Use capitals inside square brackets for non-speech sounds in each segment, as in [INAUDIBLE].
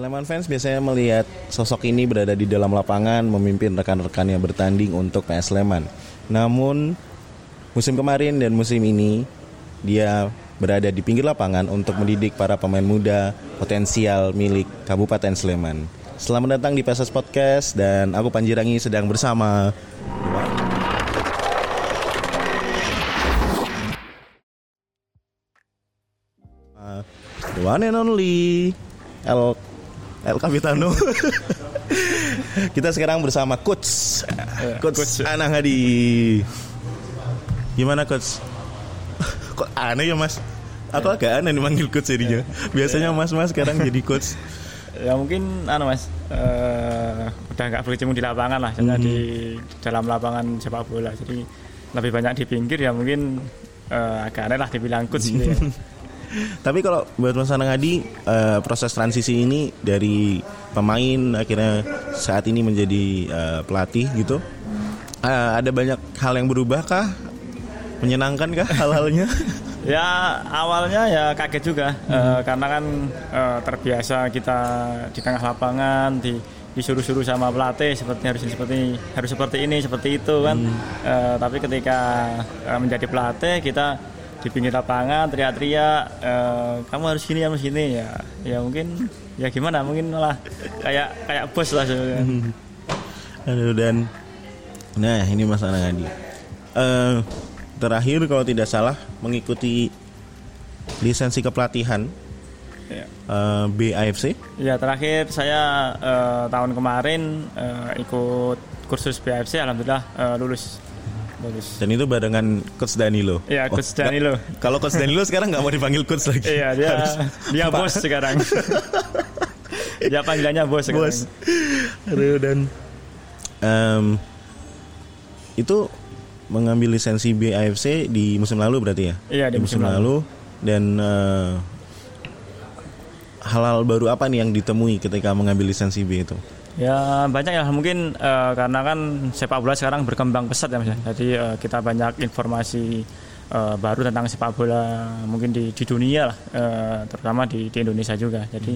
Sleman fans biasanya melihat sosok ini berada di dalam lapangan memimpin rekan-rekannya bertanding untuk PS Sleman. Namun musim kemarin dan musim ini dia berada di pinggir lapangan untuk mendidik para pemain muda potensial milik Kabupaten Sleman. Selamat datang di PSS Podcast dan aku Panjirangi sedang bersama Uh, the one and only El El Capitano. [LAUGHS] Kita sekarang bersama coach Coach, Coach. Anang Hadi. Gimana coach? [LAUGHS] Kok aneh ya mas? Aku agak aneh dimanggil coach jadinya. Biasanya mas-mas sekarang [LAUGHS] jadi coach. Ya mungkin anu Mas eh, udah nggak berkecimpung di lapangan lah, Mhm. di dalam lapangan sepak bola. Jadi lebih banyak di pinggir ya mungkin eh, agak aneh lah dibilang coach gitu ya. Tapi kalau buat Mas Anang Hadi eh, proses transisi ini dari pemain akhirnya saat ini menjadi eh, pelatih gitu. eh, ada banyak hal yang berubah kah? Menyenangkan kah hal-halnya? [LAUGHS] Ya awalnya ya kaget juga eh, karena kan eh, terbiasa kita di tengah lapangan di disuruh-suruh sama pelatih seperti harus seperti harus seperti ini seperti itu kan Eh, tapi ketika eh, menjadi pelatih kita di pinggir lapangan teriak-teriak eh, kamu harus gini harus gini ya ya mungkin ya gimana mungkin malah kayak kayak bos lah sebenarnya Aduh dan nah ini Mas Anang Hadi. Eh, terakhir kalau tidak salah mengikuti lisensi kepelatihan Ya. eh, BAFC. Ya terakhir saya eh, tahun kemarin eh, ikut kursus BFC alhamdulillah eh, lulus lulus. Dan itu barengan Coach Danilo. Iya, Oh, Coach Danilo. Kalau Coach Danilo sekarang nggak mau dipanggil Coach lagi. Iya dia Harus- dia bos sekarang. [LAUGHS] dia panggilannya bos sekarang. Bos. Aduh dan em, itu mengambil lisensi BAFC di musim lalu berarti ya? Iya di musim lalu. lalu dan eh, hal-hal baru apa nih yang ditemui ketika mengambil lisensi B itu? Ya banyak ya mungkin eh, karena kan sepak bola sekarang berkembang pesat ya mas. ya. Jadi eh, kita banyak informasi eh, baru tentang sepak bola mungkin di, di dunia lah, eh, terutama di, di Indonesia juga. Jadi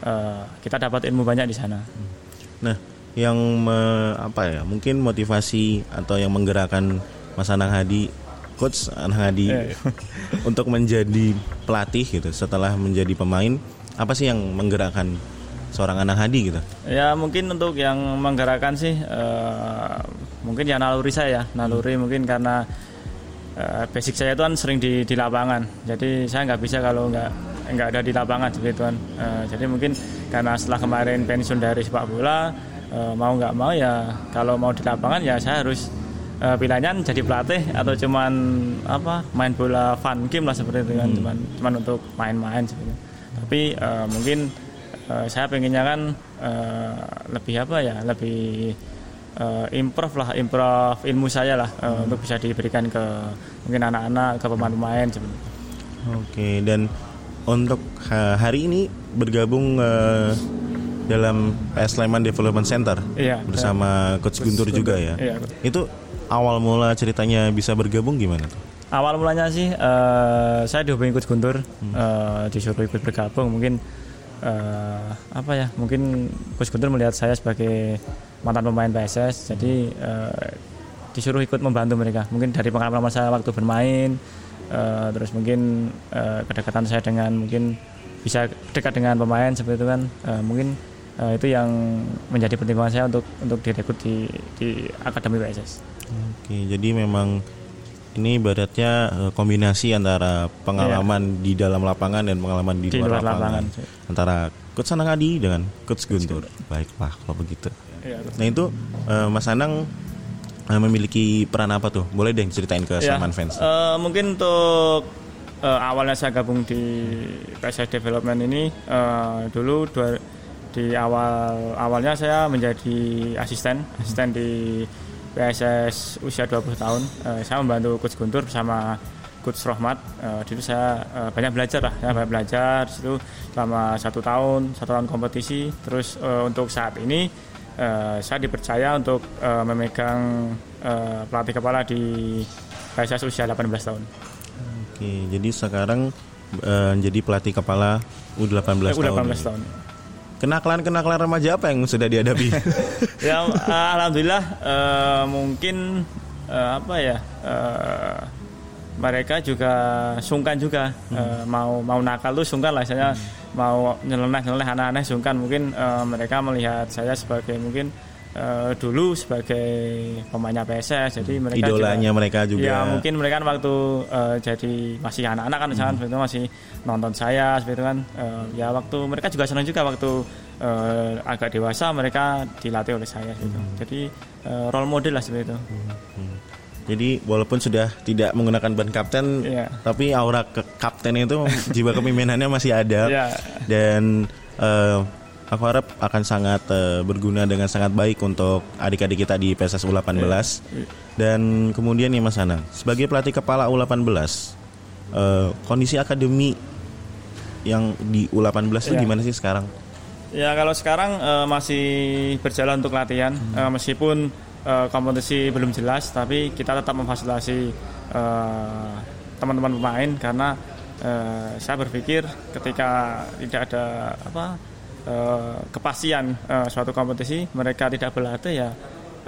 eh, kita dapat ilmu banyak di sana. Nah, yang me- apa ya? Mungkin motivasi atau yang menggerakkan Mas Anang Hadi, Coach Anang Hadi Iya, iya. [LAUGHS] untuk menjadi pelatih gitu setelah menjadi pemain, apa sih yang menggerakkan seorang Anang Hadi gitu? Ya mungkin untuk yang menggerakkan sih eh, mungkin ya naluri saya, naluri mungkin karena eh, basic saya itu kan sering di di lapangan. Jadi saya nggak bisa kalau nggak nggak ada di lapangan seperti itu kan. Eh, jadi mungkin karena setelah kemarin pensiun dari sepak bola eh, mau nggak mau ya kalau mau di lapangan ya saya harus pilihannya jadi pelatih atau cuman apa main bola fun game lah seperti itu kan cuman cuman untuk main-main seperti itu. Tapi eh, mungkin Eh, saya pengennya kan eh, lebih apa ya lebih eh, improve lah improve ilmu saya lah eh, untuk bisa diberikan ke mungkin anak-anak ke pemain-pemain itu. Oke, dan untuk ha- hari ini bergabung eh, dalam PS Sleman Development Center Iya, bersama Coach Guntur juga ya. Iya. Itu awal mula ceritanya bisa bergabung gimana tuh? Awal mulanya sih eh, saya dihubungi Coach Guntur eh, disuruh ikut bergabung mungkin eh, apa ya mungkin Coach Guntur melihat saya sebagai mantan pemain PSS jadi eh, disuruh ikut membantu mereka mungkin dari pengalaman saya waktu bermain eh, terus mungkin eh, kedekatan saya dengan mungkin bisa dekat dengan pemain seperti itu kan eh, mungkin eh, itu yang menjadi pertimbangan saya untuk untuk direkrut di di akademi PSS. Oke, jadi memang ini ibaratnya eh, kombinasi antara pengalaman di dalam lapangan dan pengalaman di, Di luar, luar lapangan. lapangan. Antara Coach Anang Adi dengan Coach Guntur. Baiklah kalau begitu. Iya, Nah itu eh, Mas Anang eh, memiliki peran apa tuh? Boleh deh ceritain ke Ya, Sleman fans. eh, mungkin untuk eh, awalnya saya gabung di PSS Development ini eh, dulu dua, di awal awalnya saya menjadi asisten asisten di PSS usia 20 tahun. Eh, saya membantu Coach Guntur bersama Coach Rohmat. Eh, di situ saya eh, banyak belajar lah, ya, banyak belajar. Di situ selama satu tahun, satu tahun kompetisi. Terus eh, untuk saat ini eh, saya dipercaya untuk eh, memegang eh, pelatih kepala di PSS usia 18 tahun. Oke, jadi sekarang eh, jadi pelatih kepala U18 Eh, tahun. U18 ya. tahun. Kenakalan-kenakalan remaja apa yang sudah dihadapi? [LAUGHS] ya uh, alhamdulillah uh, mungkin uh, apa ya uh, mereka juga sungkan juga hmm. uh, mau mau nakal tuh sungkan lah saya hmm. mau nyeleneh nyeleneh anak-anak sungkan mungkin uh, mereka melihat saya sebagai mungkin uh, dulu sebagai pemainnya PSS jadi mereka idolanya juga, mereka juga ya mungkin mereka kan waktu uh, jadi masih anak-anak kan misalkan hmm. masih nonton saya seperti itu kan uh, ya waktu mereka juga senang juga waktu uh, agak dewasa mereka dilatih oleh saya gitu hmm. jadi uh, role model lah seperti itu hmm. Hmm. Jadi walaupun sudah tidak menggunakan ban kapten, yeah. tapi aura ke kapten itu jiwa kepemimpinannya masih ada [LAUGHS] yeah. dan uh, aku harap akan sangat uh, berguna dengan sangat baik untuk adik-adik kita di PSS U18 yeah. dan kemudian nih Mas Anang sebagai pelatih kepala U18 uh, kondisi akademi yang di U18 itu yeah. gimana sih sekarang? Ya kalau sekarang uh, masih berjalan untuk latihan hmm. uh, meskipun uh, kompetisi belum jelas tapi kita tetap memfasilitasi uh, teman-teman pemain karena uh, saya berpikir ketika tidak ada apa uh, kepastian uh, suatu kompetisi mereka tidak berlatih ya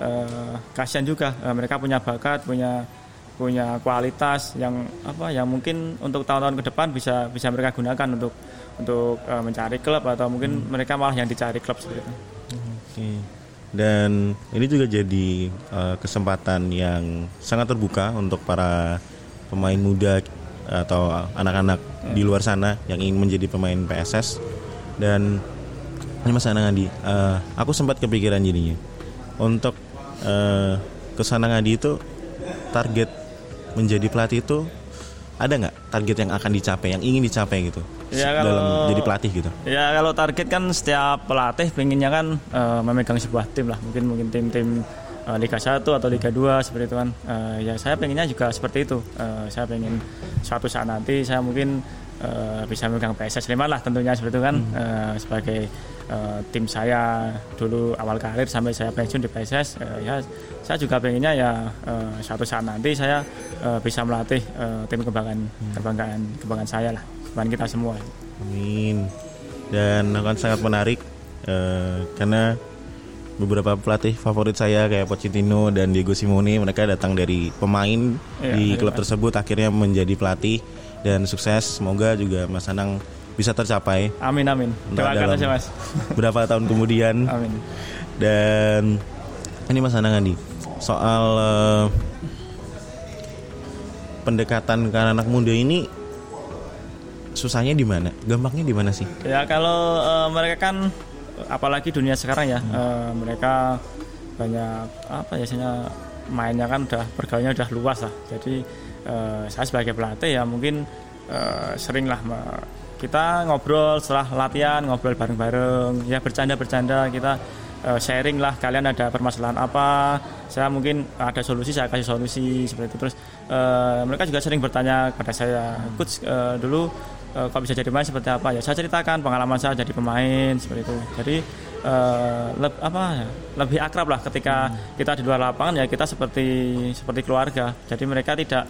uh, kasihan juga uh, mereka punya bakat punya punya kualitas yang apa yang mungkin untuk tahun-tahun ke depan bisa bisa mereka gunakan untuk untuk uh, mencari klub atau mungkin hmm. mereka malah yang dicari klub seperti itu. Okay. Dan ini juga jadi uh, kesempatan yang sangat terbuka untuk para pemain muda atau anak-anak hmm. di luar sana yang ingin menjadi pemain PSS dan ini Mas Anang Adi, uh, aku sempat kepikiran jadinya untuk uh, ke sana Adi itu target menjadi pelatih itu ada nggak target yang akan dicapai, yang ingin dicapai gitu ya, kalau, dalam jadi pelatih gitu? Ya kalau target kan setiap pelatih pengennya kan uh, memegang sebuah tim lah, mungkin mungkin tim-tim uh, Liga 1 atau Liga 2 seperti itu kan. Uh, ya saya pengennya juga seperti itu. Uh, saya pengen suatu saat nanti saya mungkin uh, bisa memegang PSS Sleman lah tentunya seperti itu kan hmm. uh, sebagai uh, tim saya dulu awal karir sampai saya pensiun di PSS uh, ya saya juga pengennya ya uh, suatu saat nanti saya uh, bisa melatih uh, tim kebanggaan hmm. kebanggaan kebanggaan saya lah kebanggaan kita semua. Amin. Dan akan sangat menarik uh, karena beberapa pelatih favorit saya kayak Pochettino dan Diego Simone mereka datang dari pemain ya, di klub ya. tersebut akhirnya menjadi pelatih dan sukses semoga juga Mas Anang bisa tercapai. Amin amin. Doakan aja Mas. [LAUGHS] Berapa tahun kemudian. Amin. Dan ini Mas Anang Andi soal uh, pendekatan ke anak muda ini susahnya di mana? Gampangnya di mana sih? Ya kalau uh, mereka kan apalagi dunia sekarang ya hmm. uh, mereka banyak apa biasanya mainnya kan udah pergaulannya udah luas lah. Jadi uh, saya sebagai pelatih ya mungkin uh, sering lah kita ngobrol setelah latihan ngobrol bareng-bareng. Ya bercanda-bercanda kita uh, sharing lah kalian ada permasalahan apa? Saya mungkin ada solusi saya kasih solusi seperti itu. Terus uh, mereka juga sering bertanya kepada saya coach uh, dulu uh, kok bisa jadi pemain seperti apa? Ya saya ceritakan pengalaman saya jadi pemain seperti itu. Jadi uh, leb, apa ya, lebih akrab lah ketika kita di luar lapangan ya kita seperti seperti keluarga. Jadi mereka tidak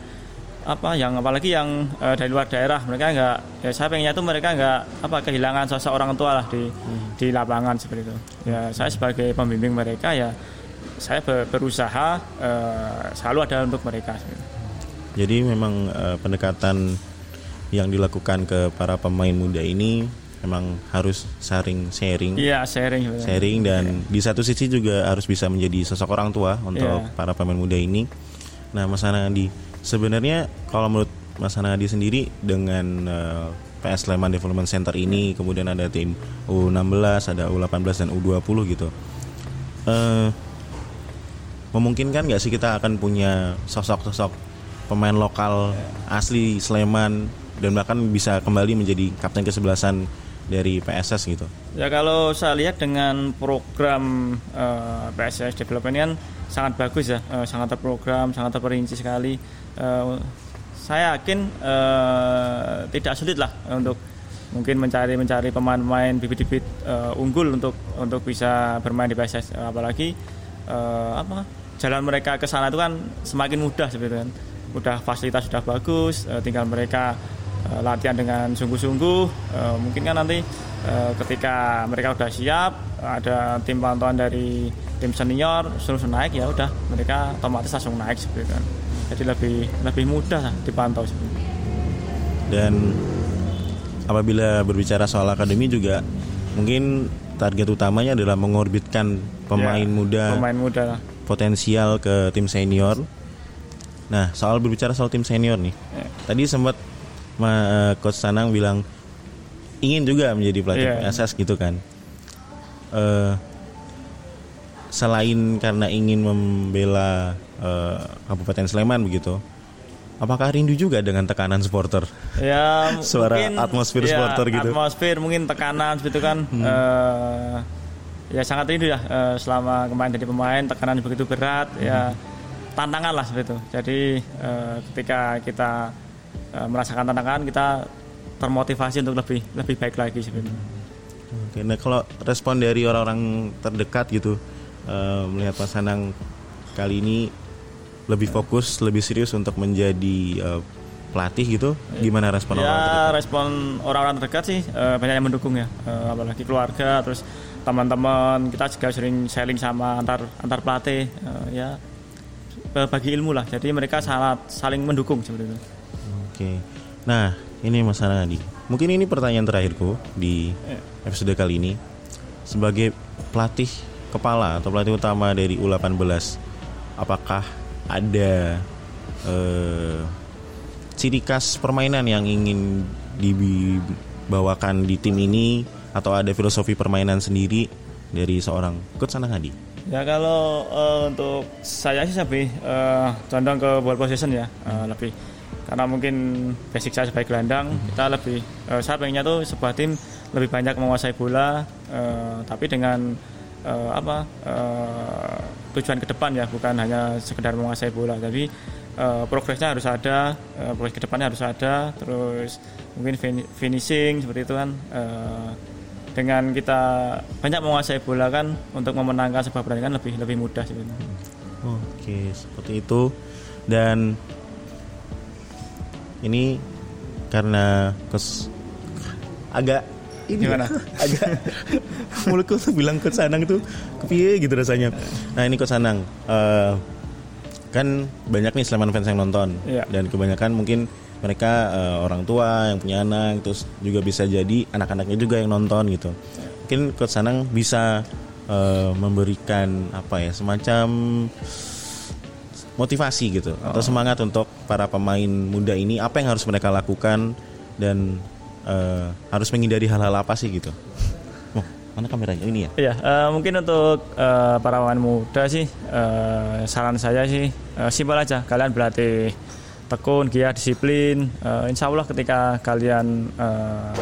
apa yang apalagi yang uh, dari luar daerah mereka enggak ya saya pengennya itu mereka enggak apa kehilangan sosok orang tua lah di hmm. di lapangan seperti itu. Ya saya sebagai pembimbing mereka ya saya ber, berusaha uh, selalu ada untuk mereka jadi memang uh, pendekatan yang dilakukan ke para pemain muda ini memang harus saring sharing iya sharing sharing dan ya. di satu sisi juga harus bisa menjadi sosok orang tua untuk ya. para pemain muda ini nah Mas Anandi Sebenarnya kalau menurut Mas Hanadi sendiri dengan uh, eh, PS Sleman Development Center ini kemudian ada tim U16, ada U18 dan U20 gitu. Uh, memungkinkan nggak sih kita akan punya sosok-sosok pemain lokal asli Sleman dan bahkan bisa kembali menjadi kapten kesebelasan dari PSS gitu? Ya kalau saya lihat dengan program uh, eh, PSS Development kan sangat bagus ya, uh, sangat terprogram, sangat terperinci sekali. Uh, saya yakin uh, tidak sulit lah untuk mungkin mencari mencari pemain-pemain bibit-bibit uh, unggul untuk untuk bisa bermain di PSS apalagi uh, apa jalan mereka ke sana itu kan semakin mudah sebenarnya. Kan udah fasilitas sudah bagus uh, tinggal mereka uh, latihan dengan sungguh-sungguh uh, mungkin kan nanti uh, ketika mereka udah siap ada tim pantauan dari tim senior suruh naik ya udah mereka otomatis langsung naik seperti kan jadi lebih lebih mudah dipantau sebenarnya. dan apabila berbicara soal akademi juga mungkin target utamanya adalah mengorbitkan pemain ya, muda pemain muda lah. potensial ke tim senior nah soal berbicara soal tim senior nih ya. tadi sempat eh, coach Sanang bilang ingin juga menjadi pelatih yeah. PSS gitu kan uh, selain karena ingin membela uh, Kabupaten Sleman begitu apakah rindu juga dengan tekanan supporter ya [LAUGHS] suara mungkin, atmosfer ya, supporter gitu atmosfer mungkin tekanan seperti itu kan hmm. uh, ya sangat rindu ya uh, selama kemarin jadi pemain tekanan begitu berat ya, hmm. ya tantangan lah seperti itu jadi uh, ketika kita uh, merasakan tantangan kita termotivasi untuk lebih lebih baik lagi itu Oke, nah kalau respon dari orang-orang terdekat gitu uh, melihat Mas Anang kali ini lebih fokus, lebih serius untuk menjadi uh, pelatih gitu, gimana respon ya, orang terdekat? Respon orang-orang terdekat sih uh, banyak yang mendukung ya, uh, apalagi keluarga, terus teman-teman kita juga sering sharing sama antar antar pelatih, uh, ya bagi ilmu lah. Jadi mereka sangat saling mendukung itu. Oke, nah ini Mas Anadi, mungkin ini pertanyaan terakhirku di ya. episode kali ini. Sebagai pelatih kepala atau pelatih utama dari U18 apakah ada uh, ciri khas permainan yang ingin dibawakan di tim ini? Atau ada filosofi permainan sendiri dari seorang coach Sanang Hadi? Ya kalau uh, untuk saya sih lebih uh, condong ke ball position ya uh, lebih karena mungkin basic saya sebagai gelandang hmm. kita lebih uh, saya pengennya tuh sebuah tim lebih banyak menguasai bola uh, tapi dengan uh, apa uh, tujuan ke depan ya bukan hanya sekedar menguasai bola tapi uh, progresnya harus ada uh, progres ke depannya harus ada terus mungkin finishing seperti itu kan uh, dengan kita banyak menguasai bola kan untuk memenangkan sebuah pertandingan lebih lebih mudah sebenarnya. Oke, seperti itu. Dan ini karena kes agak ini gimana? agak [LAUGHS] mulutku tuh bilang ke Sanang tuh kepiye gitu rasanya. Nah ini ke Sanang uh, kan banyak nih Sleman fans yang nonton. Ya. dan kebanyakan mungkin mereka uh, orang tua yang punya anak terus juga bisa jadi anak-anaknya juga yang nonton gitu. Mungkin Coach Sanang bisa uh, memberikan apa ya semacam motivasi gitu oh. atau semangat untuk para pemain muda ini apa yang harus mereka lakukan dan uh, harus menghindari hal-hal apa sih gitu? Oh, mana kameranya ini ya? Iya, uh, mungkin untuk uh, para pemain muda sih uh, saran saya sih uh, simpel aja, kalian berlatih tekun, giat, disiplin. Uh, insya Allah ketika kalian uh,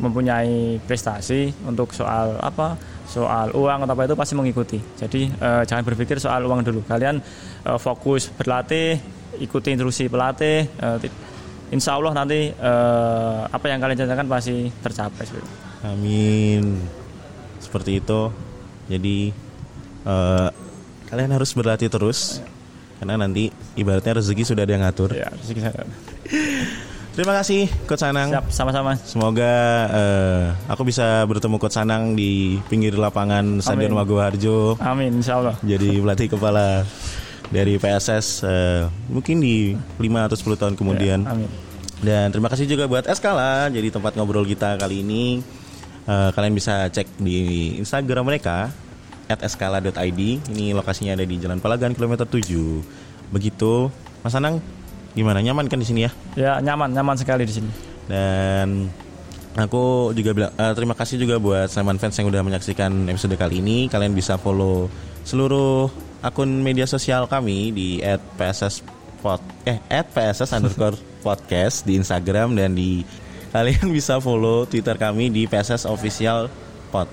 mempunyai prestasi untuk soal apa soal uang atau apa itu pasti mengikuti jadi uh, jangan berpikir soal uang dulu kalian uh, fokus berlatih ikuti instruksi pelatih uh, insya Allah nanti uh, apa yang kalian janjikan pasti tercapai. Amin. Seperti itu. Jadi uh, kalian harus berlatih terus karena nanti ibaratnya rezeki sudah ada yang ngatur. Ya, rezeki ada. [LAUGHS] Terima kasih Coach Sanang. Siap, sama-sama. Semoga uh, aku bisa bertemu Coach Sanang di pinggir lapangan Stadion Mago Harjo. Amin, insya Allah. Jadi pelatih kepala dari PSS uh, eh, mungkin di 5 atau 10 tahun kemudian. Ya, amin. Dan terima kasih juga buat Eskala jadi tempat ngobrol kita kali ini. Uh, kalian bisa cek di Instagram mereka @eskala.id. Ini lokasinya ada di Jalan Palagan kilometer 7. Begitu. Mas Anang, gimana? Nyaman kan di sini ya? Ya, nyaman, nyaman sekali di sini. Dan aku juga bilang uh, terima kasih juga buat Simon fans yang udah menyaksikan episode kali ini. Kalian bisa follow seluruh akun media sosial kami di @pss pod eh @pss underscore [LAUGHS] podcast di Instagram dan di kalian bisa follow Twitter kami di PSS Official Pod.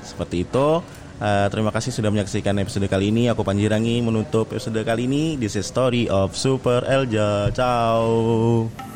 Seperti itu. Uh, terima kasih sudah menyaksikan episode kali ini. Aku Panjirangi menutup episode kali ini. This is story of Super Elja. Ciao.